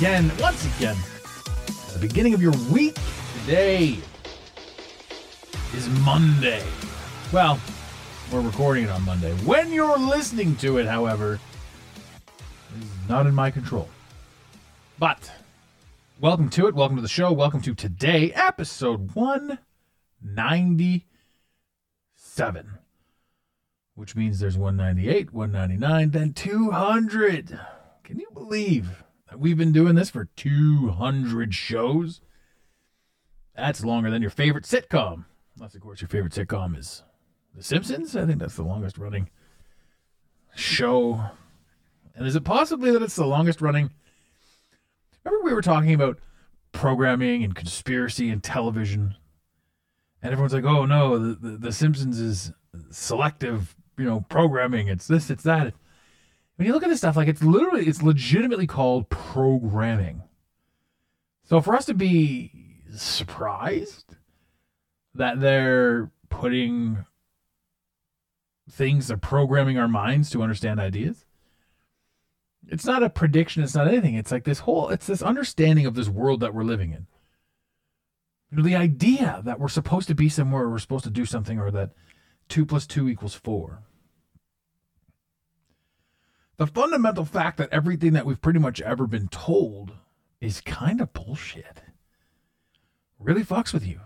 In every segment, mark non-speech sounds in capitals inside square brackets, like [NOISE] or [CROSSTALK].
Again, once again, the beginning of your week. Today is Monday. Well, we're recording it on Monday. When you're listening to it, however, is not in my control. But welcome to it. Welcome to the show. Welcome to today, episode 197 which means there's 198, 199, then 200. Can you believe we've been doing this for 200 shows? That's longer than your favorite sitcom. Unless, of course, your favorite sitcom is The Simpsons. I think that's the longest running show. And is it possibly that it's the longest running? Remember, we were talking about programming and conspiracy and television. And everyone's like, oh no, the, the, the Simpsons is selective, you know, programming. It's this, it's that. When you look at this stuff, like it's literally, it's legitimately called programming. So for us to be surprised that they're putting things, they're programming our minds to understand ideas. It's not a prediction, it's not anything. It's like this whole, it's this understanding of this world that we're living in. You know, the idea that we're supposed to be somewhere, or we're supposed to do something, or that two plus two equals four. The fundamental fact that everything that we've pretty much ever been told is kind of bullshit really fucks with you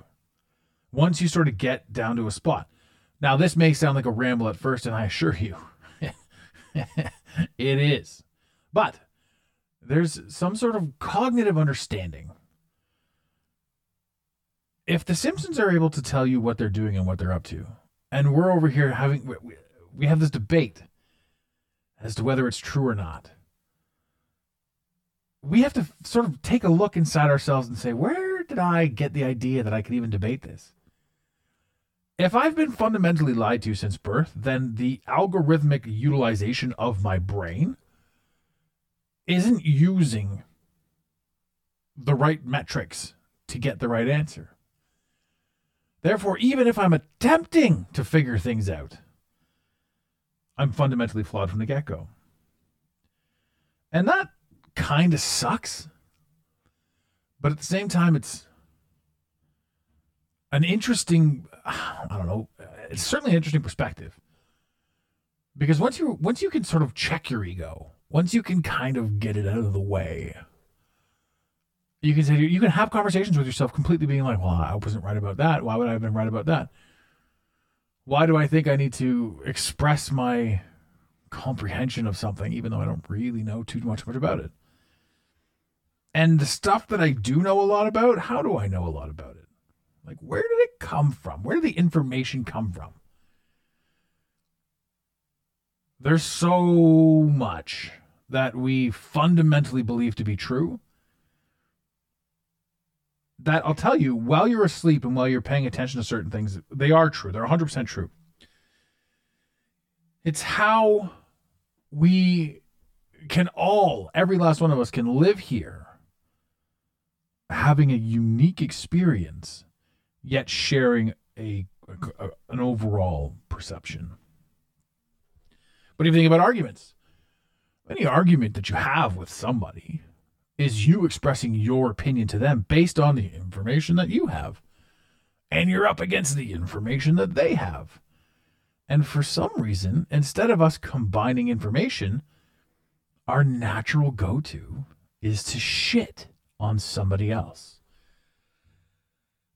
once you sort of get down to a spot. Now, this may sound like a ramble at first, and I assure you, [LAUGHS] it is. But there's some sort of cognitive understanding. If the Simpsons are able to tell you what they're doing and what they're up to, and we're over here having we- have this debate as to whether it's true or not. We have to sort of take a look inside ourselves and say, where did I get the idea that I could even debate this? If I've been fundamentally lied to since birth, then the algorithmic utilization of my brain isn't using the right metrics to get the right answer. Therefore, even if I'm attempting to figure things out, I'm fundamentally flawed from the get go. And that kind of sucks. But at the same time, it's an interesting, [SIGHS] I don't know, it's certainly an interesting perspective. Because once you once you can sort of check your ego, once you can kind of get it out of the way, you can say you can have conversations with yourself completely being like, well, I wasn't right about that. Why would I have been right about that? Why do I think I need to express my comprehension of something even though I don't really know too much about it? And the stuff that I do know a lot about, how do I know a lot about it? Like where did it come from? Where did the information come from? There's so much that we fundamentally believe to be true that I'll tell you, while you're asleep and while you're paying attention to certain things, they are true. They're 100% true. It's how we can all, every last one of us, can live here having a unique experience, yet sharing a, a an overall perception. But if you think about arguments, any argument that you have with somebody, is you expressing your opinion to them based on the information that you have. And you're up against the information that they have. And for some reason, instead of us combining information, our natural go to is to shit on somebody else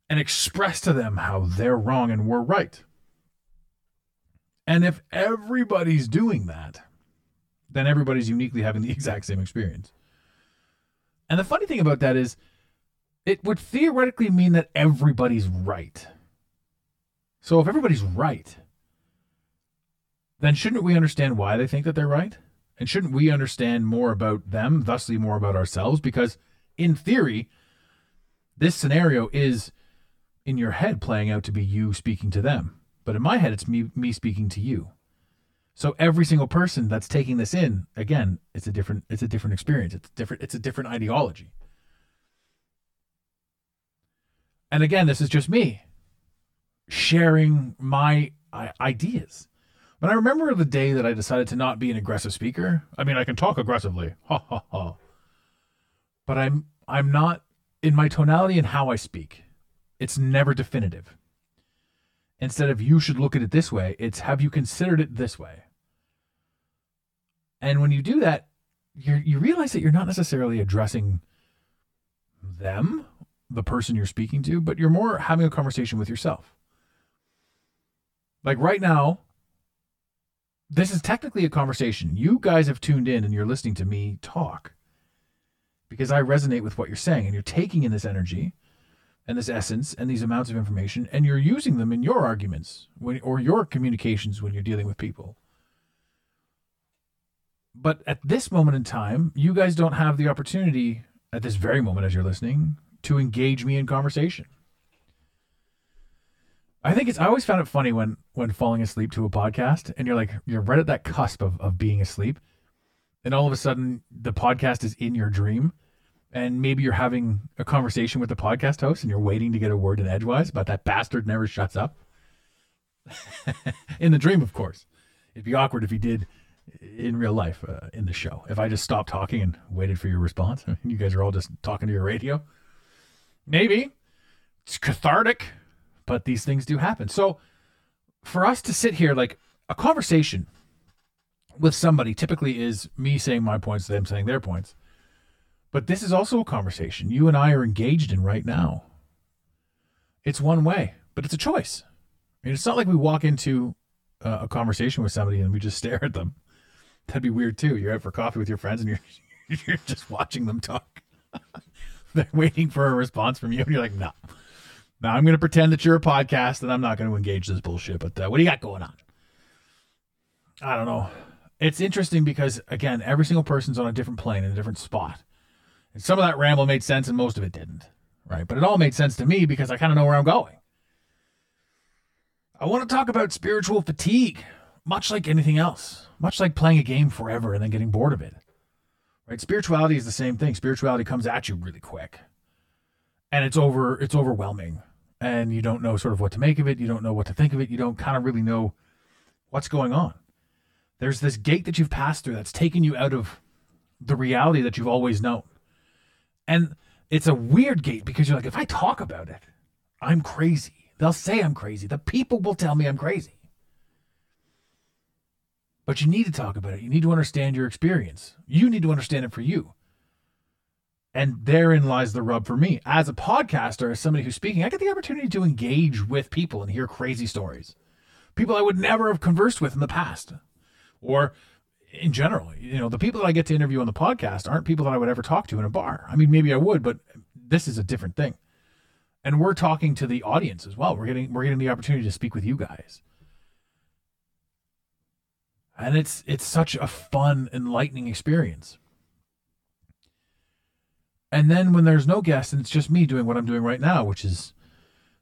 and express to them how they're wrong and we're right. And if everybody's doing that, then everybody's uniquely having the [LAUGHS] exact same experience. And the funny thing about that is, it would theoretically mean that everybody's right. So if everybody's right, then shouldn't we understand why they think that they're right? And shouldn't we understand more about them, thusly more about ourselves? Because in theory, this scenario is in your head playing out to be you speaking to them. But in my head, it's me me speaking to you. So every single person that's taking this in, again, it's a different it's a different experience. It's different it's a different ideology. And again, this is just me sharing my ideas. But I remember the day that I decided to not be an aggressive speaker. I mean, I can talk aggressively. Ha ha ha. But I'm I'm not in my tonality and how I speak. It's never definitive. Instead of you should look at it this way, it's have you considered it this way? And when you do that, you you realize that you're not necessarily addressing them, the person you're speaking to, but you're more having a conversation with yourself. Like right now, this is technically a conversation. You guys have tuned in and you're listening to me talk because I resonate with what you're saying and you're taking in this energy and this essence and these amounts of information and you're using them in your arguments when, or your communications when you're dealing with people. But at this moment in time, you guys don't have the opportunity at this very moment as you're listening to engage me in conversation. I think it's I always found it funny when when falling asleep to a podcast and you're like you're right at that cusp of, of being asleep and all of a sudden the podcast is in your dream and maybe you're having a conversation with the podcast host and you're waiting to get a word in edgewise but that bastard never shuts up [LAUGHS] in the dream of course it'd be awkward if he did in real life uh, in the show if i just stopped talking and waited for your response [LAUGHS] you guys are all just talking to your radio maybe it's cathartic but these things do happen so for us to sit here like a conversation with somebody typically is me saying my points, them saying their points. But this is also a conversation you and I are engaged in right now. It's one way, but it's a choice. I mean, it's not like we walk into uh, a conversation with somebody and we just [LAUGHS] stare at them. That'd be weird too. You're out for coffee with your friends and you're [LAUGHS] you're just watching them talk. [LAUGHS] They're waiting for a response from you, and you're like, no. Now I'm going to pretend that you're a podcast and I'm not going to engage this bullshit. But uh, what do you got going on? I don't know it's interesting because again, every single person's on a different plane in a different spot. And some of that ramble made sense and most of it didn't. Right. But it all made sense to me because I kind of know where I'm going. I want to talk about spiritual fatigue, much like anything else, much like playing a game forever and then getting bored of it. Right? Spirituality is the same thing. Spirituality comes at you really quick. And it's over it's overwhelming. And you don't know sort of what to make of it, you don't know what to think of it, you don't kind of really know what's going on. There's this gate that you've passed through that's taken you out of the reality that you've always known. And it's a weird gate because you're like, if I talk about it, I'm crazy. They'll say I'm crazy. The people will tell me I'm crazy. But you need to talk about it. You need to understand your experience. You need to understand it for you. And therein lies the rub for me. As a podcaster, as somebody who's speaking, I get the opportunity to engage with people and hear crazy stories. People I would never have conversed with in the past or in general, you know, the people that I get to interview on the podcast aren't people that I would ever talk to in a bar. I mean, maybe I would, but this is a different thing. And we're talking to the audience as well. We're getting we're getting the opportunity to speak with you guys. And it's it's such a fun, enlightening experience. And then when there's no guest and it's just me doing what I'm doing right now, which is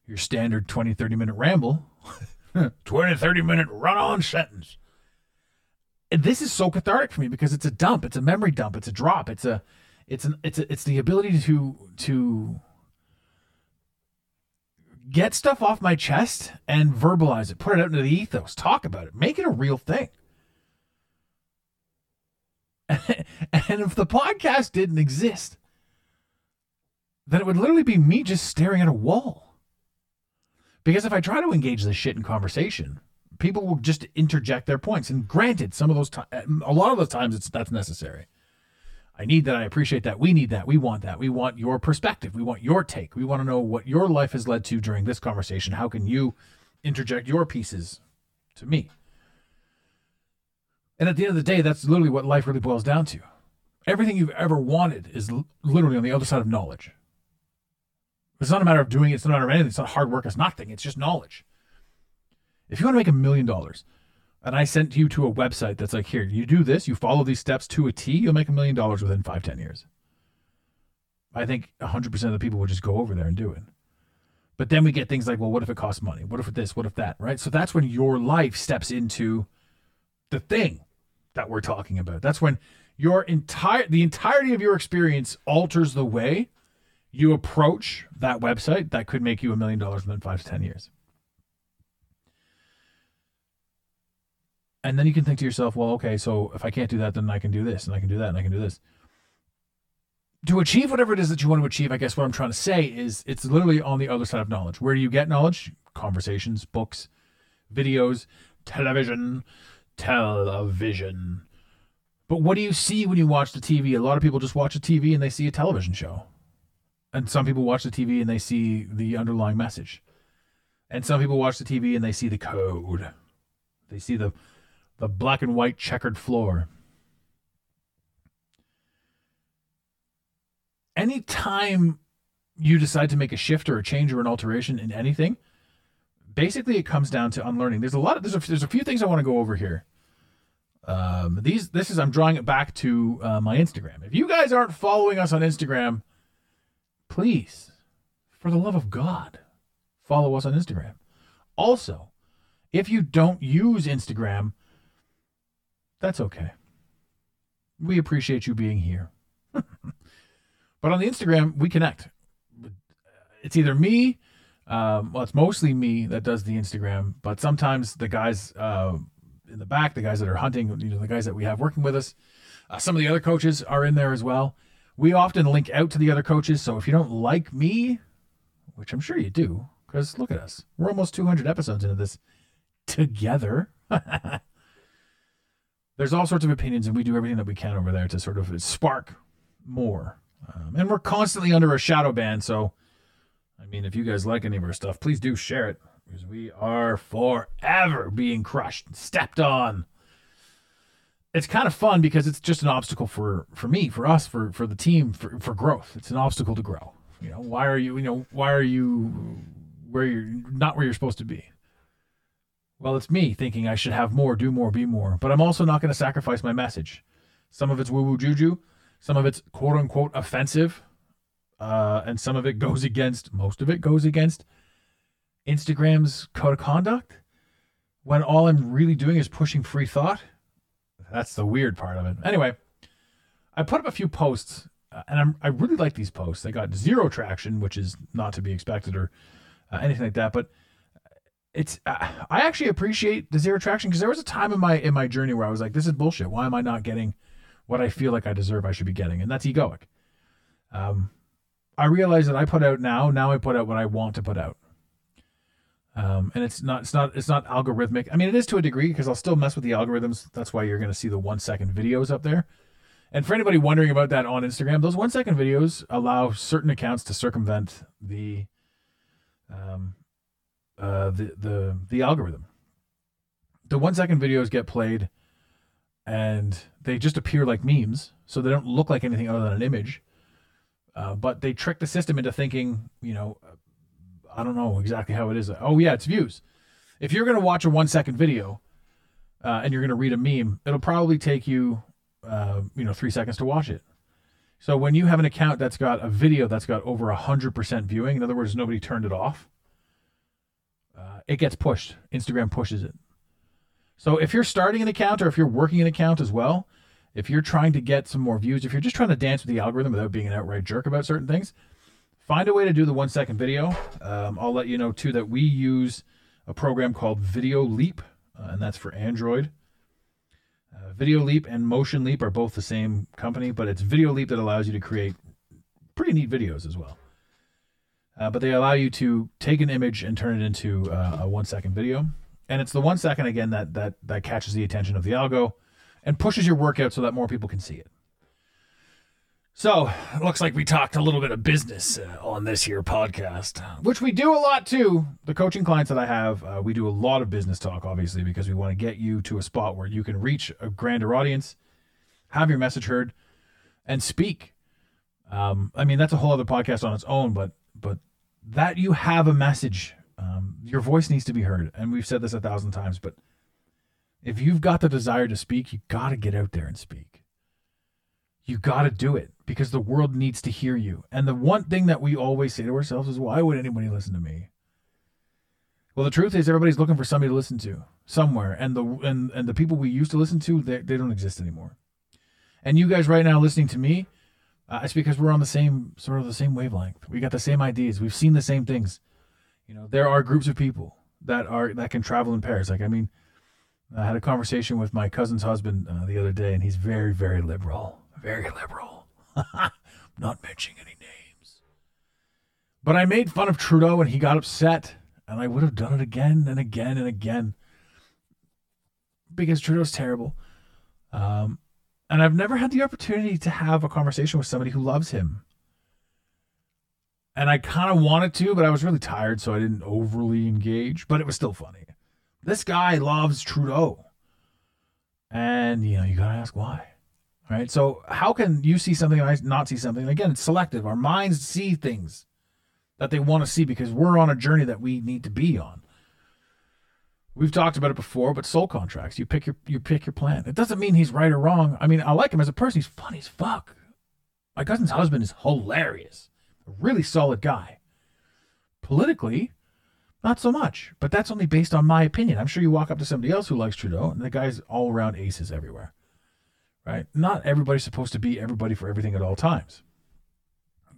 your standard 20, 30 minute ramble, [LAUGHS] 20, 30 minute run on sentence this is so cathartic for me because it's a dump, it's a memory dump, it's a drop, it's a it's an it's a, it's the ability to to get stuff off my chest and verbalize it, put it out into the ethos, talk about it, make it a real thing. [LAUGHS] and if the podcast didn't exist, then it would literally be me just staring at a wall. Because if I try to engage this shit in conversation, people will just interject their points. And granted, some of those times, a lot of those times, it's that's necessary. I need that. I appreciate that. We need that. We want that. We want your perspective. We want your take. We want to know what your life has led to during this conversation. How can you interject your pieces to me? And at the end of the day, that's literally what life really boils down to. Everything you've ever wanted is l- literally on the other side of knowledge. It's not a matter of doing it, it's not a matter of anything, it's not hard work, it's nothing, it's just knowledge. If you want to make a million dollars, and I sent you to a website that's like, here, you do this, you follow these steps to a T, you'll make a million dollars within five, ten years. I think 100% of the people would just go over there and do it. But then we get things like, well, what if it costs money? What if this? What if that? Right? So that's when your life steps into the thing that we're talking about. That's when your entire the entirety of your experience alters the way you approach that website that could make you a million dollars within five to ten years. And then you can think to yourself, well, okay, so if I can't do that, then I can do this and I can do that and I can do this to achieve whatever it is that you want to achieve, I guess what I'm trying to say is it's literally on the other side of knowledge. Where do you get knowledge? Conversations, books, videos, television, television. But what do you see when you watch the TV? A lot of people just watch the TV and they see a television show. And some people watch the TV and they see the underlying message. And some people watch the TV and they see the code. They see the the black and white checkered floor. anytime you decide to make a shift or a change or an alteration in anything, basically it comes down to unlearning. There's a lot of there's a, there's a few things I want to go over here. Um, these this is I'm drawing it back to uh, my Instagram. If you guys aren't following us on Instagram, please, for the love of God, follow us on Instagram. Also, if you don't use Instagram, that's okay. We appreciate you being here. [LAUGHS] But on the Instagram, we connect. It's either me, um, well, it's mostly me that does the Instagram, but sometimes the guys uh, in the back, the guys that are hunting, you know, the guys that we have working with us, uh, some of the other coaches are in there as well. We often link out to the other coaches. So if you don't like me, which I'm sure you do, because look at us, we're almost 200 episodes into this together. [LAUGHS] There's all sorts of opinions, and we do everything that we can over there to sort of spark more um, and we're constantly under a shadow ban. So, I mean, if you guys like any of our stuff, please do share it because we are forever being crushed, stepped on. It's kind of fun because it's just an obstacle for for me, for us, for for the team, for for growth. It's an obstacle to grow. You know, why are you, you know, why are you where you're not where you're supposed to be? Well, it's me thinking I should have more, do more, be more, but I'm also not going to sacrifice my message. Some of it's woo woo juju, some of it's quote unquote offensive, uh, and some of it goes against, most of it goes against Instagram's code of conduct. When all I'm really doing is pushing free thought. That's the weird part of it. Anyway, I put up a few posts, uh, and I'm, I really like these posts. They got zero traction, which is not to be expected or uh, anything like that. But it's uh, I actually appreciate the zero traction because there was a time in my in my journey where I was like, this is bullshit. Why am I not getting what I feel like I deserve, I should be getting, and that's egoic. Um, I realize that I put out now. Now I put out what I want to put out. Um, and it's not it's not it's not algorithmic. I mean, it is to a degree because I'll still mess with the algorithms. That's why you're going to see the one second videos up there. And for anybody wondering about that on Instagram, those one second videos allow certain accounts to circumvent the um, uh, the the the algorithm. The one second videos get played and they just appear like memes, so they don't look like anything other than an image. Uh, but they trick the system into thinking, you know, I don't know exactly how it is. Oh yeah, it's views. If you're going to watch a one second video uh, and you're going to read a meme, it'll probably take you, uh, you know, three seconds to watch it. So when you have an account that's got a video that's got over hundred percent viewing, in other words, nobody turned it off, uh, it gets pushed. Instagram pushes it. So if you're starting an account or if you're working an account as well, if you're trying to get some more views, if you're just trying to dance with the algorithm without being an outright jerk about certain things, find a way to do the one second video. Um, I'll let you know too that we use a program called Video Leap, uh, and that's for Android. Uh, Video Leap and Motion Leap are both the same company, but it's Video Leap that allows you to create pretty neat videos as well. Uh, but they allow you to take an image and turn it into uh, a one second video and it's the one second again that that that catches the attention of the algo and pushes your workout so that more people can see it. So it looks like we talked a little bit of business uh, on this here podcast, which we do a lot too. The coaching clients that I have, uh, we do a lot of business talk, obviously, because we want to get you to a spot where you can reach a grander audience, have your message heard, and speak. Um, I mean, that's a whole other podcast on its own, but but that you have a message, um, your voice needs to be heard, and we've said this a thousand times. But if you've got the desire to speak, you got to get out there and speak. You got to do it because the world needs to hear you. And the one thing that we always say to ourselves is, why would anybody listen to me? Well, the truth is, everybody's looking for somebody to listen to somewhere, and the and and the people we used to listen to, they, they don't exist anymore. And you guys right now listening to me, uh, it's because we're on the same sort of the same wavelength. We got the same ideas. We've seen the same things. You know, there are groups of people that are that can travel in pairs. Like, I mean, I had a conversation with my cousin's husband uh, the other day, and he's very, very liberal very liberal. [LAUGHS] Not mentioning any names. But I made fun of Trudeau and he got upset. And I would have done it again and again and again. Because Trudeau's terrible. Um, and I've never had the opportunity to have a conversation with somebody who loves him. And I kind of wanted to, but I was really tired, so I didn't overly engage. But it was still funny. This guy loves Trudeau. And, you know, you got to ask why. Right. So how can you see something and I not see something? Again, it's selective. Our minds see things that they want to see because we're on a journey that we need to be on. We've talked about it before, but soul contracts. You pick your you pick your plan. It doesn't mean he's right or wrong. I mean, I like him as a person. He's funny as fuck. My cousin's husband is hilarious. A really solid guy. Politically, not so much. But that's only based on my opinion. I'm sure you walk up to somebody else who likes Trudeau, and the guy's all around aces everywhere right? Not everybody's supposed to be everybody for everything at all times.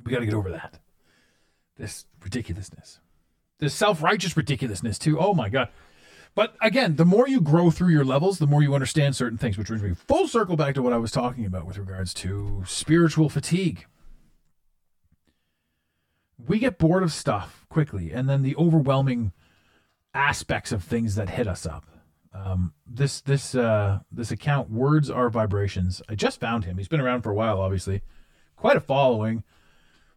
We got to get over that. This ridiculousness. This self righteous ridiculousness, too. Oh my God. But again, the more you grow through your levels, the more you understand certain things, which brings me full circle back to what I was talking about with regards to spiritual fatigue. We get bored of stuff quickly, and then the overwhelming aspects of things that hit us up um, this this uh, this account, words are vibrations. I just found him. He's been around for a while, obviously, quite a following.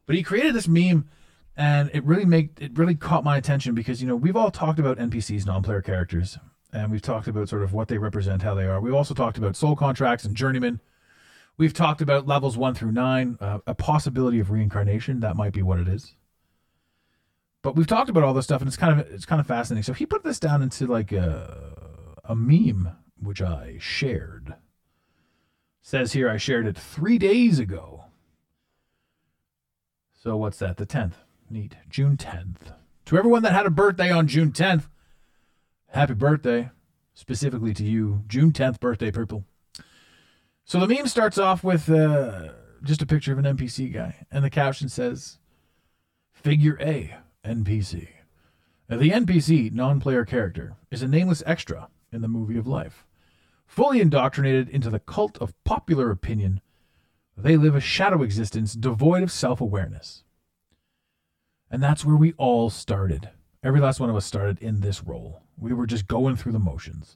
But he created this meme, and it really made it really caught my attention because you know we've all talked about NPCs, non-player characters, and we've talked about sort of what they represent, how they are. We've also talked about soul contracts and journeyman. We've talked about levels one through nine, uh, a possibility of reincarnation. That might be what it is. But we've talked about all this stuff, and it's kind of it's kind of fascinating. So he put this down into like a a meme which I shared. Says here I shared it three days ago. So what's that? The 10th. Neat. June 10th. To everyone that had a birthday on June 10th, happy birthday. Specifically to you, June 10th birthday, purple. So the meme starts off with uh, just a picture of an NPC guy, and the caption says, Figure A, NPC. The NPC, non player character, is a nameless extra in the movie of life. Fully indoctrinated into the cult of popular opinion, they live a shadow existence devoid of self awareness. And that's where we all started. Every last one of us started in this role. We were just going through the motions.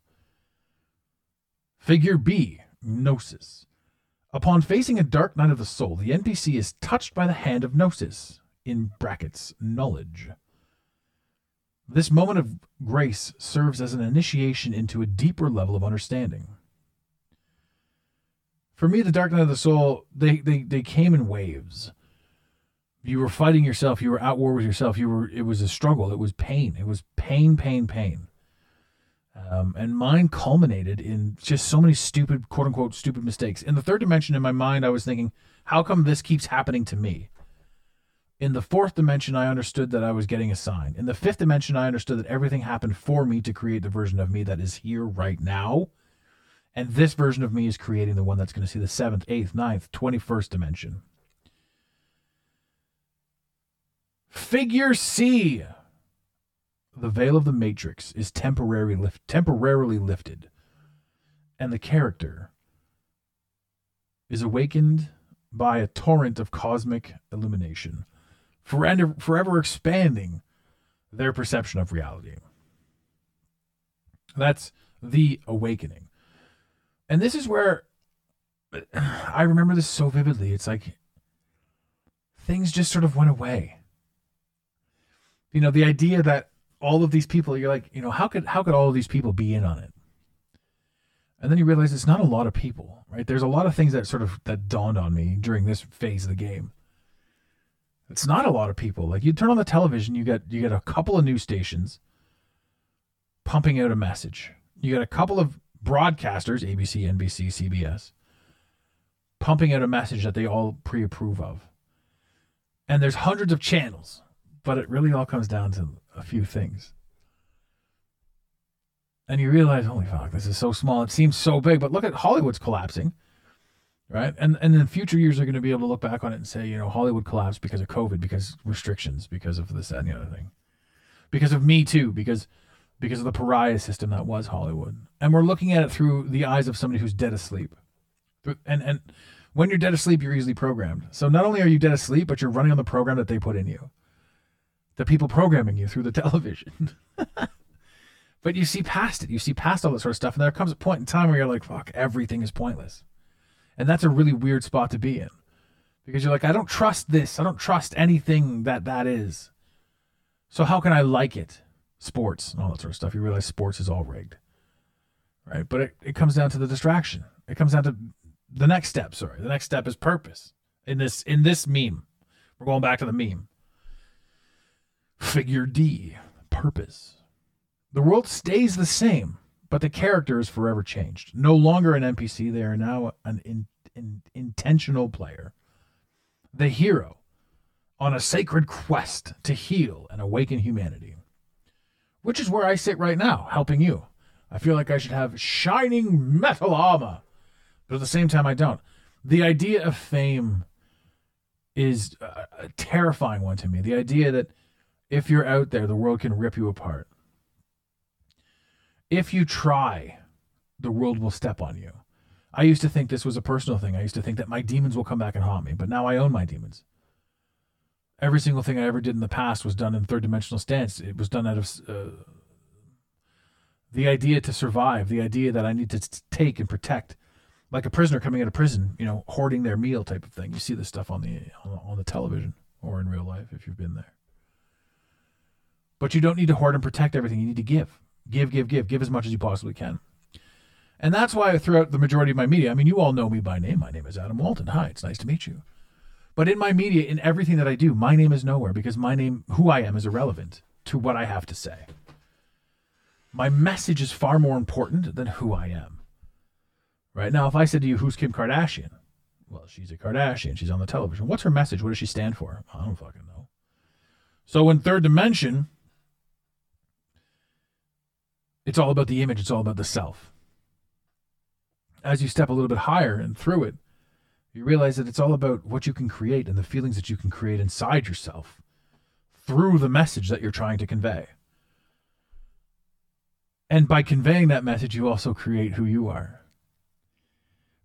Figure B, Gnosis. Upon facing a dark night of the soul, the NPC is touched by the hand of Gnosis, in brackets, knowledge. This moment of grace serves as an initiation into a deeper level of understanding. For me, the dark night of the soul, they, they, they came in waves. You were fighting yourself, you were at war with yourself, you were it was a struggle, it was pain. It was pain, pain, pain. Um, and mine culminated in just so many stupid, quote unquote, stupid mistakes. In the third dimension, in my mind, I was thinking, how come this keeps happening to me? In the fourth dimension, I understood that I was getting a sign. In the fifth dimension, I understood that everything happened for me to create the version of me that is here right now. And this version of me is creating the one that's going to see the seventh, eighth, ninth, 21st dimension. Figure C. The veil of the matrix is temporarily, lift, temporarily lifted, and the character is awakened by a torrent of cosmic illumination forever, forever expanding their perception of reality. That's the awakening. And this is where [SIGHS] I remember this so vividly. It's like things just sort of went away. You know, the idea that all of these people, you're like, you know, how could how could all of these people be in on it? And then you realize it's not a lot of people, right? There's a lot of things that sort of that dawned on me during this phase of the game. It's not a lot of people. Like you turn on the television, you get you get a couple of news stations pumping out a message. You get a couple of broadcasters, ABC, NBC, CBS, pumping out a message that they all pre-approve of. And there's hundreds of channels, but it really all comes down to a few things. And you realize, holy fuck, this is so small. It seems so big, but look at Hollywood's collapsing right? And and in future years, they're going to be able to look back on it and say, you know, Hollywood collapsed because of COVID, because restrictions, because of this, that, and the other thing, because of Me Too, because because of the pariah system that was Hollywood. And we're looking at it through the eyes of somebody who's dead asleep. And and when you're dead asleep, you're easily programmed. So not only are you dead asleep, but you're running on the program that they put in you. The people programming you through the [LAUGHS] television. [LAUGHS] but you see past it. You see past all that sort of stuff. And there comes a point in time where you're like, fuck, everything is pointless. And that's a really weird spot to be in because you're like, I don't trust this. I don't trust anything that that is. So how can I like it? Sports and all that sort of stuff. You realize sports is all rigged, right? But it, it comes down to the distraction. It comes down to the next step. Sorry, the next step is purpose. In this in this meme, we're going back to the meme. Figure D, purpose. The world stays the same but the character is forever changed. No longer an NPC, they are now an in, in, intentional player. The hero on a sacred quest to heal and awaken humanity. Which is where I sit right now, helping you. I feel like I should have shining metal armor, but at the same time, I don't. The idea of fame is a, a terrifying one to me. The idea that if you're out there, the world can rip you apart if you try, the world will step on you. I used to think this was a personal thing. I used to think that my demons will come back and haunt me, but now I own my demons. Every single thing I ever did in the past was done in third dimensional stance. It was done out of uh, the idea to survive, the idea that I need to t- take and protect, like a prisoner coming out of prison, you know, hoarding their meal type of thing. You see this stuff on the on the television or in real life if you've been there. But you don't need to hoard and protect everything. You need to give. Give, give, give, give as much as you possibly can. And that's why throughout the majority of my media, I mean, you all know me by name. My name is Adam Walton. Hi, it's nice to meet you. But in my media, in everything that I do, my name is nowhere because my name, who I am, is irrelevant to what I have to say. My message is far more important than who I am. Right now, if I said to you, who's Kim Kardashian? Well, she's a Kardashian. She's on the television. What's her message? What does she stand for? I don't fucking know. So in third dimension, it's all about the image, it's all about the self. As you step a little bit higher and through it, you realize that it's all about what you can create and the feelings that you can create inside yourself through the message that you're trying to convey. And by conveying that message, you also create who you are.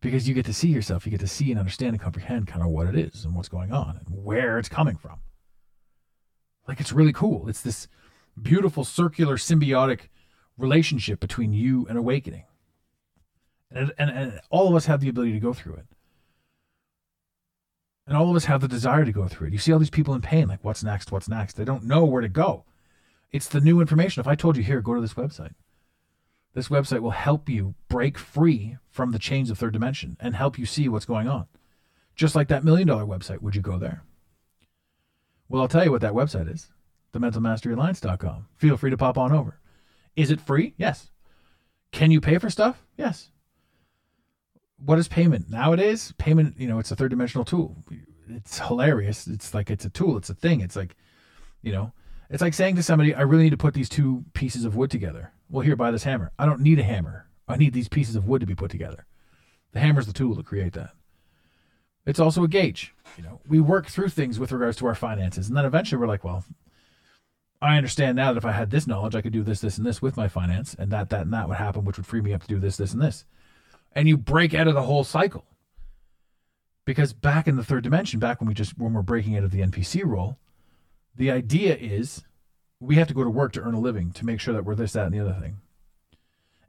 Because you get to see yourself, you get to see and understand and comprehend kind of what it is and what's going on and where it's coming from. Like it's really cool. It's this beautiful circular symbiotic relationship between you and awakening. And, and, and all of us have the ability to go through it. And all of us have the desire to go through it. You see all these people in pain, like, what's next? What's next? They don't know where to go. It's the new information. If I told you, here, go to this website, this website will help you break free from the chains of third dimension and help you see what's going on. Just like that million dollar website, would you go there? Well, I'll tell you what that website is thementalmasteryalliance.com. Feel free to pop on over. Is it free? Yes. Can you pay for stuff? Yes. What is payment? Nowadays, payment, you know, it's a third dimensional tool. It's hilarious. It's like it's a tool, it's a thing. It's like, you know, it's like saying to somebody, I really need to put these two pieces of wood together. Well, here, buy this hammer. I don't need a hammer. I need these pieces of wood to be put together. The hammer's the tool to create that. It's also a gauge. You know, we work through things with regards to our finances, and then eventually we're like, well, I understand now that if I had this knowledge, I could do this, this, and this with my finance, and that, that, and that would happen, which would free me up to do this, this, and this. And you break out of the whole cycle. Because back in the third dimension, back when we just when we're breaking out of the NPC role, the idea is we have to go to work to earn a living to make sure that we're this, that, and the other thing.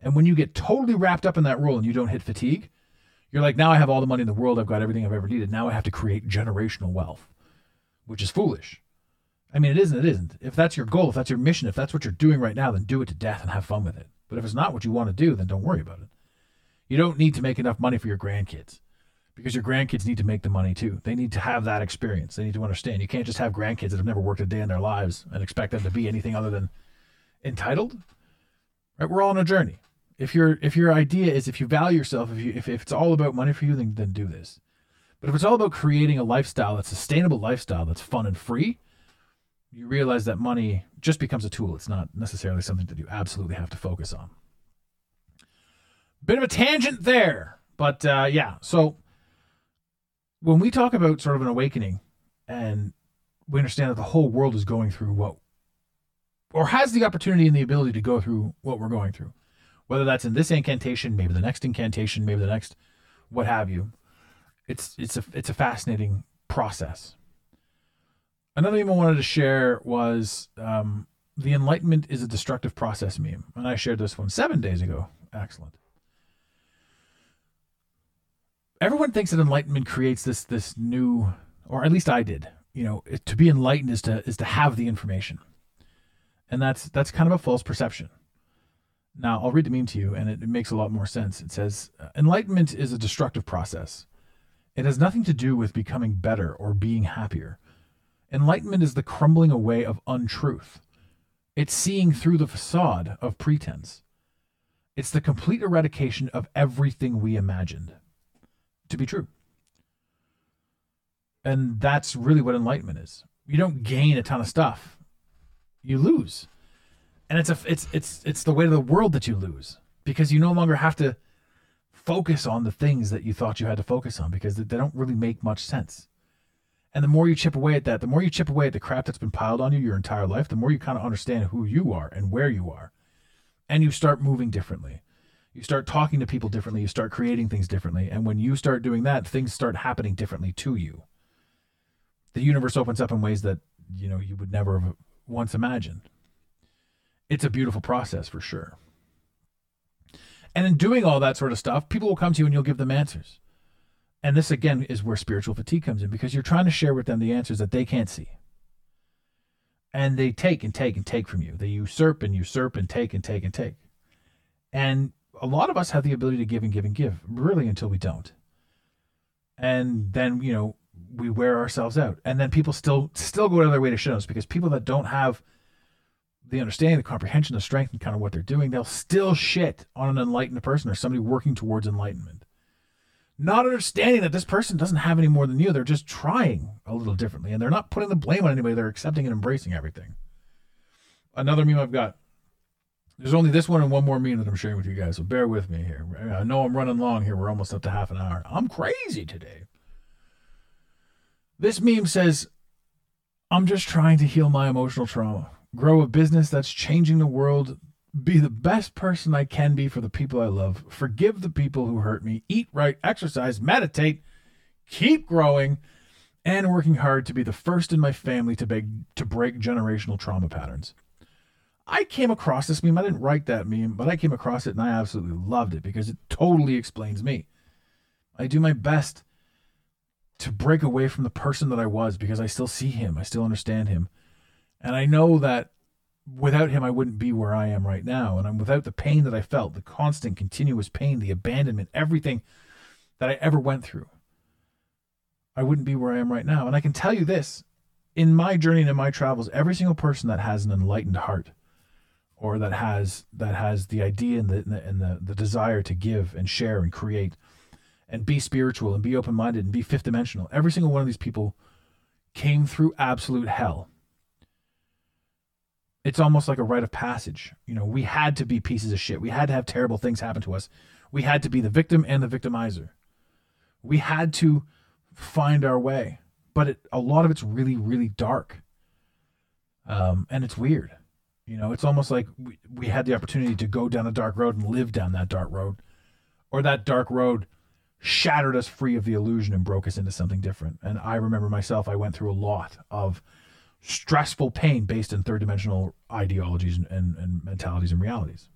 And when you get totally wrapped up in that role and you don't hit fatigue, you're like, now I have all the money in the world, I've got everything I've ever needed. Now I have to create generational wealth. which is foolish. I mean, it isn't, it isn't. If that's your goal, if that's your mission, if that's what you're doing right now, then do it to death and have fun with it. But if it's not what you want to do, then don't worry about it. You don't need to make enough money for your grandkids because your grandkids need to make the money too. They need to have that experience. They need to understand. You can't just have grandkids that have never worked a day in their lives and expect them to be anything other than entitled. Right? We're all on a journey. If your if your idea is if you value yourself, if you if, if it's all about money for you, then then do this. But if it's all about creating a lifestyle that's sustainable lifestyle that's fun and free, you realize that money just becomes a tool. It's not necessarily something that you absolutely have to focus on. Bit of a tangent there, but uh, yeah. So when we talk about sort of an awakening, and we understand that the whole world is going through what, or has the opportunity and the ability to go through what we're going through, whether that's in this incantation, maybe the next incantation, maybe the next, what have you. It's it's a it's a fascinating process. Another meme I wanted to share was um, the Enlightenment is a destructive process meme, and I shared this one seven days ago. Excellent. Everyone thinks that enlightenment creates this this new, or at least I did. You know, to be enlightened is to is to have the information, and that's that's kind of a false perception. Now I'll read the meme to you, and it, it makes a lot more sense. It says, "Enlightenment is a destructive process. It has nothing to do with becoming better or being happier." Enlightenment is the crumbling away of untruth. It's seeing through the facade of pretense. It's the complete eradication of everything we imagined to be true. And that's really what enlightenment is. You don't gain a ton of stuff. You lose. And it's a it's it's it's the way of the world that you lose because you no longer have to focus on the things that you thought you had to focus on because they don't really make much sense. And the more you chip away at that, the more you chip away at the crap that's been piled on you your entire life, the more you kind of understand who you are and where you are. And you start moving differently. You start talking to people differently. You start creating things differently. And when you start doing that, things start happening differently to you. The universe opens up in ways that, you know, you would never have once imagined. It's a beautiful process for sure. And in doing all that sort of stuff, people will come to you and you'll give them answers. And this again is where spiritual fatigue comes in because you're trying to share with them the answers that they can't see. And they take and take and take from you. They usurp and usurp and take and take and take. And a lot of us have the ability to give and give and give, really until we don't. And then, you know, we wear ourselves out. And then people still still go out of their way to shit on us because people that don't have the understanding, the comprehension, the strength, and kind of what they're doing, they'll still shit on an enlightened person or somebody working towards enlightenment not understanding that this person doesn't have any more than you. They're just trying a little differently, and they're not putting the blame on anybody. They're accepting and embracing everything. Another meme I've got. There's only this one and one more meme that I'm sharing with you guys, so bear with me here. I know I'm running long here. We're almost up to half an hour. I'm crazy today. This meme says, I'm just trying to heal my emotional trauma, grow a business that's changing the world be the best person I can be for the people I love, forgive the people who hurt me, eat right, exercise, meditate, keep growing, and working hard to be the first in my family to, beg, to break generational trauma patterns. I came across this meme. I didn't write that meme, but I came across it and I absolutely loved it because it totally explains me. I do my best to break away from the person that I was because I still see him, I still understand him. And I know that without him, I wouldn't be where I am right now. And I'm without the pain that I felt, the constant, continuous pain, the abandonment, everything that I ever went through, I wouldn't be where I am right now. And I can tell you this in my journey and in my travels, every single person that has an enlightened heart or that has that has the idea and the, and the, the desire to give and share and create and be spiritual and be open-minded and be fifth dimensional every single one of these people came through absolute hell it's almost like a rite of passage. You know, we had to be pieces of shit. We had to have terrible things happen to us. We had to be the victim and the victimizer. We had to find our way. But it, a lot of it's really, really dark. Um, and it's weird. You know, it's almost like we, we had the opportunity to go down a dark road and live down that dark road. Or that dark road shattered us free of the illusion and broke us into something different. And I remember myself, I went through a lot of stressful pain based in third dimensional ideologies and, and, and, mentalities and realities.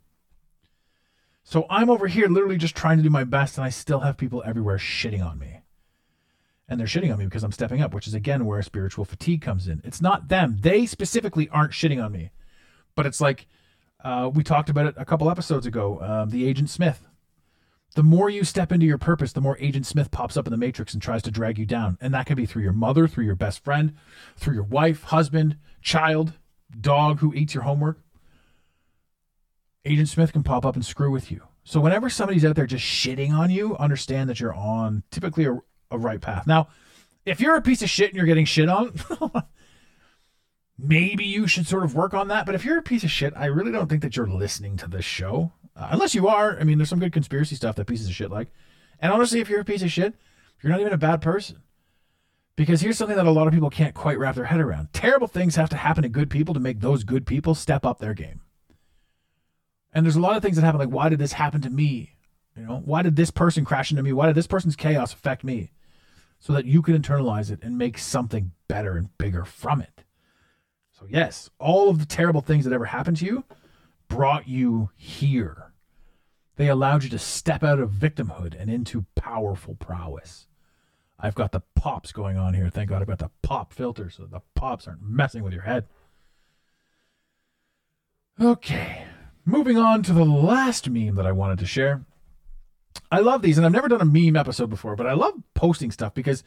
So I'm over here literally just trying to do my best, and I still have people everywhere shitting on me. and they're shitting on me because I'm stepping up, which is again where spiritual fatigue comes in. It's not them. They specifically aren't shitting on me. But it's like uh, we talked about it a couple episodes ago, um, the Agent Smith. The more you step into your purpose, the more Agent Smith pops up in the matrix and tries to drag you down. And that can be through your mother, through your best friend, through your wife, husband, child, dog who eats your homework. Agent Smith can pop up and screw with you. So whenever somebody's out there just shitting on you, understand that you're on typically a, a right path. Now, if you're a piece of shit and you're getting shit on, [LAUGHS] maybe you should sort of work on that. But if you're a piece of shit, I really don't think that you're listening to this show. Uh, unless you are. I mean, there's some good conspiracy stuff that pieces of shit like. And honestly, if you're a piece of shit, you're not even a bad person. Because here's something that a lot of people can't quite wrap their head around. Terrible things have to happen to good people to make those good people step up their game. And there's a lot of things that happen like why did this happen to me? You know, why did this person crash into me? Why did this person's chaos affect me? So that you can internalize it and make something better and bigger from it. So yes, all of the terrible things that ever happened to you brought you here. They allowed you to step out of victimhood and into powerful prowess. I've got the pops going on here. Thank God I've got the pop filter so the pops aren't messing with your head. Okay, moving on to the last meme that I wanted to share. I love these, and I've never done a meme episode before, but I love posting stuff because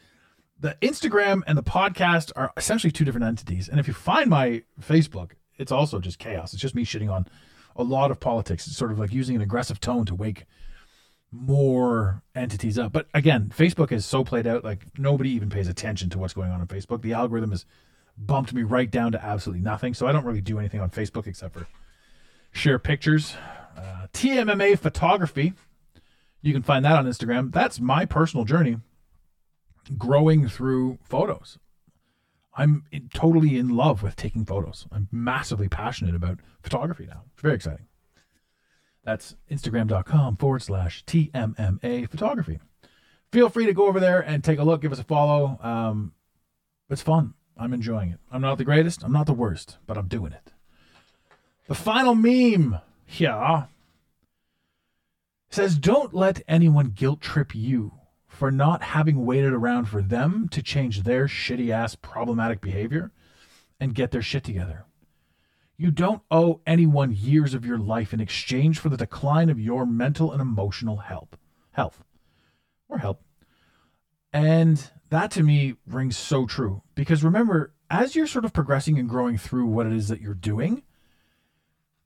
the Instagram and the podcast are essentially two different entities. And if you find my Facebook, it's also just chaos. It's just me shitting on a lot of politics. It's sort of like using an aggressive tone to wake more entities up. But again, Facebook is so played out, like nobody even pays attention to what's going on on Facebook. The algorithm has bumped me right down to absolutely nothing. So I don't really do anything on Facebook except for share pictures. Uh, TMMA photography. You can find that on Instagram. That's my personal journey growing through photos. I'm in, totally in love with taking photos. I'm massively passionate about photography now. It's very exciting. That's instagram.com forward slash TMMA photography. Feel free to go over there and take a look, give us a follow. Um, it's fun. I'm enjoying it. I'm not the greatest, I'm not the worst, but I'm doing it. The final meme here says Don't let anyone guilt trip you for not having waited around for them to change their shitty ass problematic behavior and get their shit together. You don't owe anyone years of your life in exchange for the decline of your mental and emotional health. Health. Or help. And that to me rings so true because remember, as you're sort of progressing and growing through what it is that you're doing,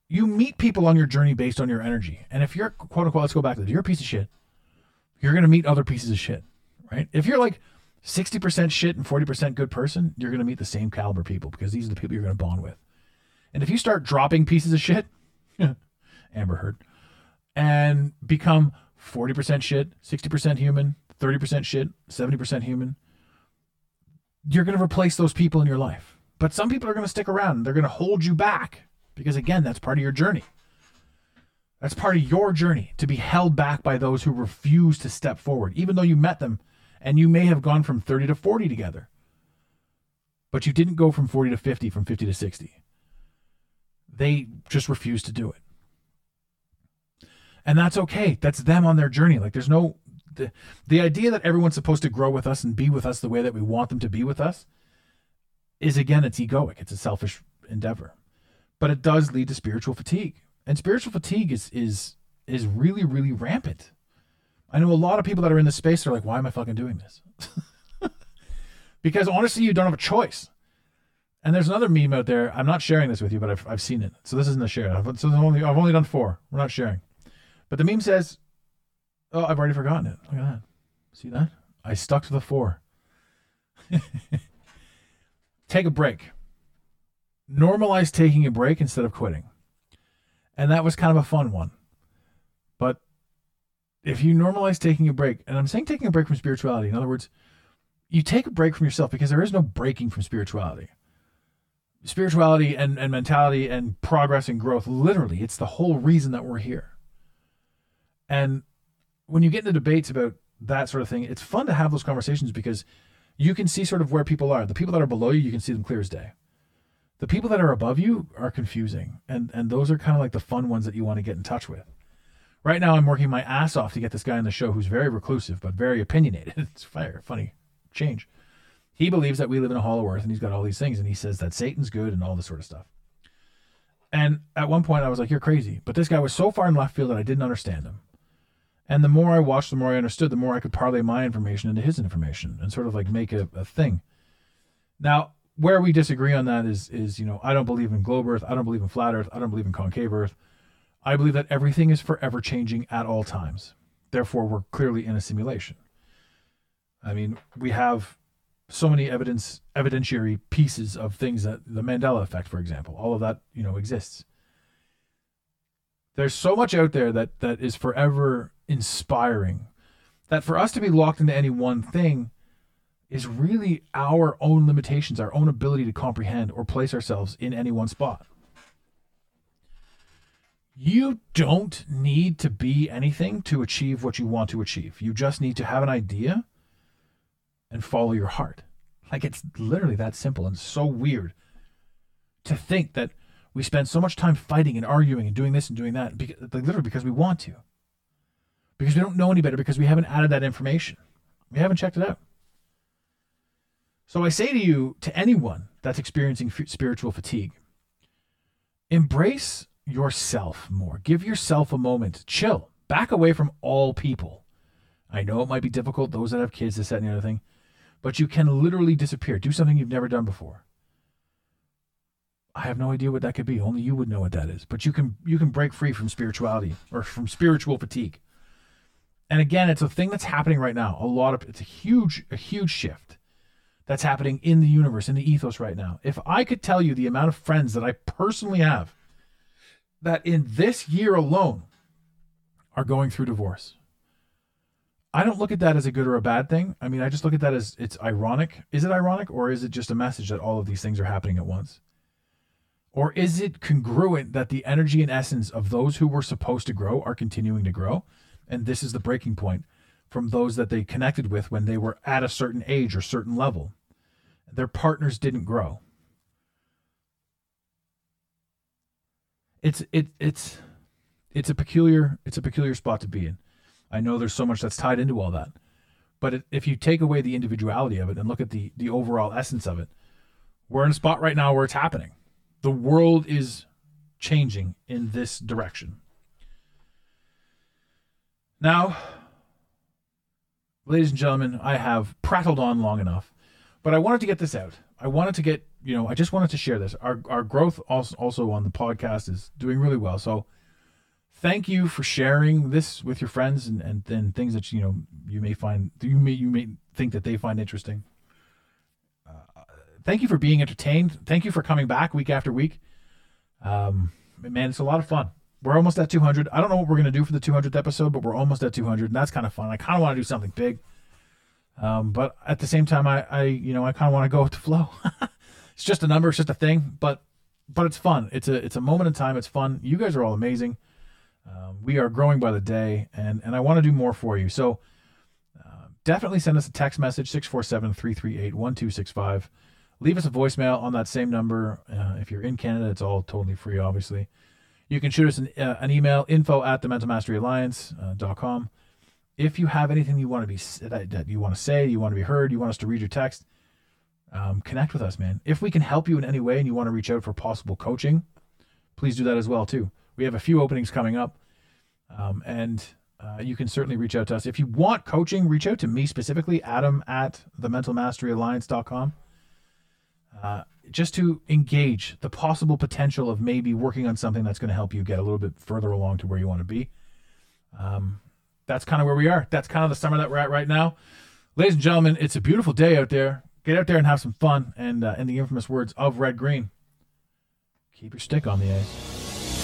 you meet people on your journey based on your energy. And if you're quote unquote, let's go back to this, you're a piece of shit, you're going to meet other pieces of shit, right? If you're like 60% shit and 40% good person, you're going to meet the same caliber people because these are the people you're going to bond with. And if you start dropping pieces of shit, [LAUGHS] Amber Heard, and become 40% shit, 60% human, 30% shit, 70% human, you're going to replace those people in your life. But some people are going to stick around. They're going to hold you back because, again, that's part of your journey. That's part of your journey to be held back by those who refuse to step forward, even though you met them and you may have gone from 30 to 40 together. But you didn't go from 40 to 50, from 50 to 60. They just refuse to do it. And that's okay. That's them on their journey. Like there's no the, the idea that everyone's supposed to grow with us and be with us the way that we want them to be with us is again it's egoic. It's a selfish endeavor. But it does lead to spiritual fatigue and spiritual fatigue is is is really really rampant. I know a lot of people that are in this space. They're like, "Why am I fucking doing this?" [LAUGHS] because honestly, you don't have a choice. And there's another meme out there. I'm not sharing this with you, but I've, I've seen it. So this isn't a share. I've, so only, I've only done four. We're not sharing. But the meme says, "Oh, I've already forgotten it. Look at that. See that? I stuck to the four. [LAUGHS] Take a break. Normalize taking a break instead of quitting and that was kind of a fun one. But if you normalize taking a break, and I'm saying taking a break from spirituality, in other words, you take a break from yourself because there is no breaking from spirituality. Spirituality and, and mentality and progress and growth, literally, it's the whole reason that we're here. And when you get into debates about that sort of thing, it's fun to have those conversations because you can see sort of where people are. The people that are below you, you can see them clear as day the people that are above you are confusing and and those are kind of like the fun ones that you want to get in touch with right now i'm working my ass off to get this guy on the show who's very reclusive but very opinionated [LAUGHS] it's fire funny change. He believes that we live in a hollow earth and he's got all these things and he says that Satan's good and all this sort of stuff. And at one point I was like, You're crazy. But this guy was so far in left field that I didn't understand him. And the more I watched, the more I understood, the more I could parlay my information into his information and sort of like make a, a thing. Now, where we disagree on that is is, you know, I don't believe in globe earth, I don't believe in flat earth, I don't believe in concave earth. I believe that everything is forever changing at all times. Therefore, we're clearly in a simulation. I mean, we have so many evidence evidentiary pieces of things that the Mandela effect, for example, all of that, you know, exists. There's so much out there that that is forever inspiring that for us to be locked into any one thing is really our own limitations, our own ability to comprehend or place ourselves in any one spot. You don't need to be anything to achieve what you want to achieve. You just need to have an idea and follow your heart. Like it's literally that simple and so weird to think that we spend so much time fighting and arguing and doing this and doing that, because, like literally because we want to. Because we don't know any better, because we haven't added that information. We haven't checked it out. So I say to you, to anyone that's experiencing f- spiritual fatigue, embrace yourself more. Give yourself a moment. Chill. Back away from all people. I know it might be difficult, those that have kids, this, that, and the other thing, but you can literally disappear. Do something you've never done before. I have no idea what that could be. Only you would know what that is. But you can you can break free from spirituality or from spiritual fatigue. And again, it's a thing that's happening right now. A lot of it's a huge a huge shift that's happening in the universe, in the ethos right now. If I could tell you the amount of friends that I personally have that in this year alone are going through divorce. I don't look at that as a good or a bad thing. I mean, I just look at that as it's ironic. Is it ironic or is it just a message that all of these things are happening at once? Or is it congruent that the energy and essence of those who were supposed to grow are continuing to grow? And this is the breaking point from those that they connected with when they were at a certain age or certain level. Their partners didn't grow. it's it it's it's a peculiar it's a peculiar spot to be in. I know there's so much that's tied into all that, but if you take away the individuality of it and look at the the overall essence of it, we're in a spot right now where it's happening. The world is changing in this direction. Now, ladies and gentlemen, I have prattled on long enough, but I wanted to get this out. I wanted to get you know, I just wanted to share this. Our our growth also also on the podcast is doing really well. So thank you for sharing this with your friends and and, and things that you know you may find you may you may think that they find interesting. Uh, thank you for being entertained. Thank you for coming back week after week. Um, man, it's a lot of fun. We're almost at 200. I don't know what we're gonna do for the 200th episode, but we're almost at 200, and that's kind of fun. I kind of want to do something big. Um, but at the same time, I, I you know, I kind of want to go with the flow. [LAUGHS] it's just a number, it's just a thing, but but it's fun. It's a it's a moment in time. It's fun. You guys are all amazing. Um, we are growing by the day, and and I want to do more for you. So uh, definitely send us a text message 647-338-1265. Leave us a voicemail on that same number. Uh, if you're in Canada, it's all totally free, obviously. You can shoot us an, uh, an email, info at the mental mastery alliance.com. Uh, if you have anything you want to be that you want to say, you want to be heard, you want us to read your text, um, connect with us, man. If we can help you in any way and you want to reach out for possible coaching, please do that as well too. We have a few openings coming up, um, and uh, you can certainly reach out to us. If you want coaching, reach out to me specifically, Adam at the Mental Mastery Alliance.com, uh, just to engage the possible potential of maybe working on something that's going to help you get a little bit further along to where you want to be. Um, that's kind of where we are. That's kind of the summer that we're at right now. Ladies and gentlemen, it's a beautiful day out there. Get out there and have some fun. And uh, in the infamous words of Red Green, keep your stick on the ice.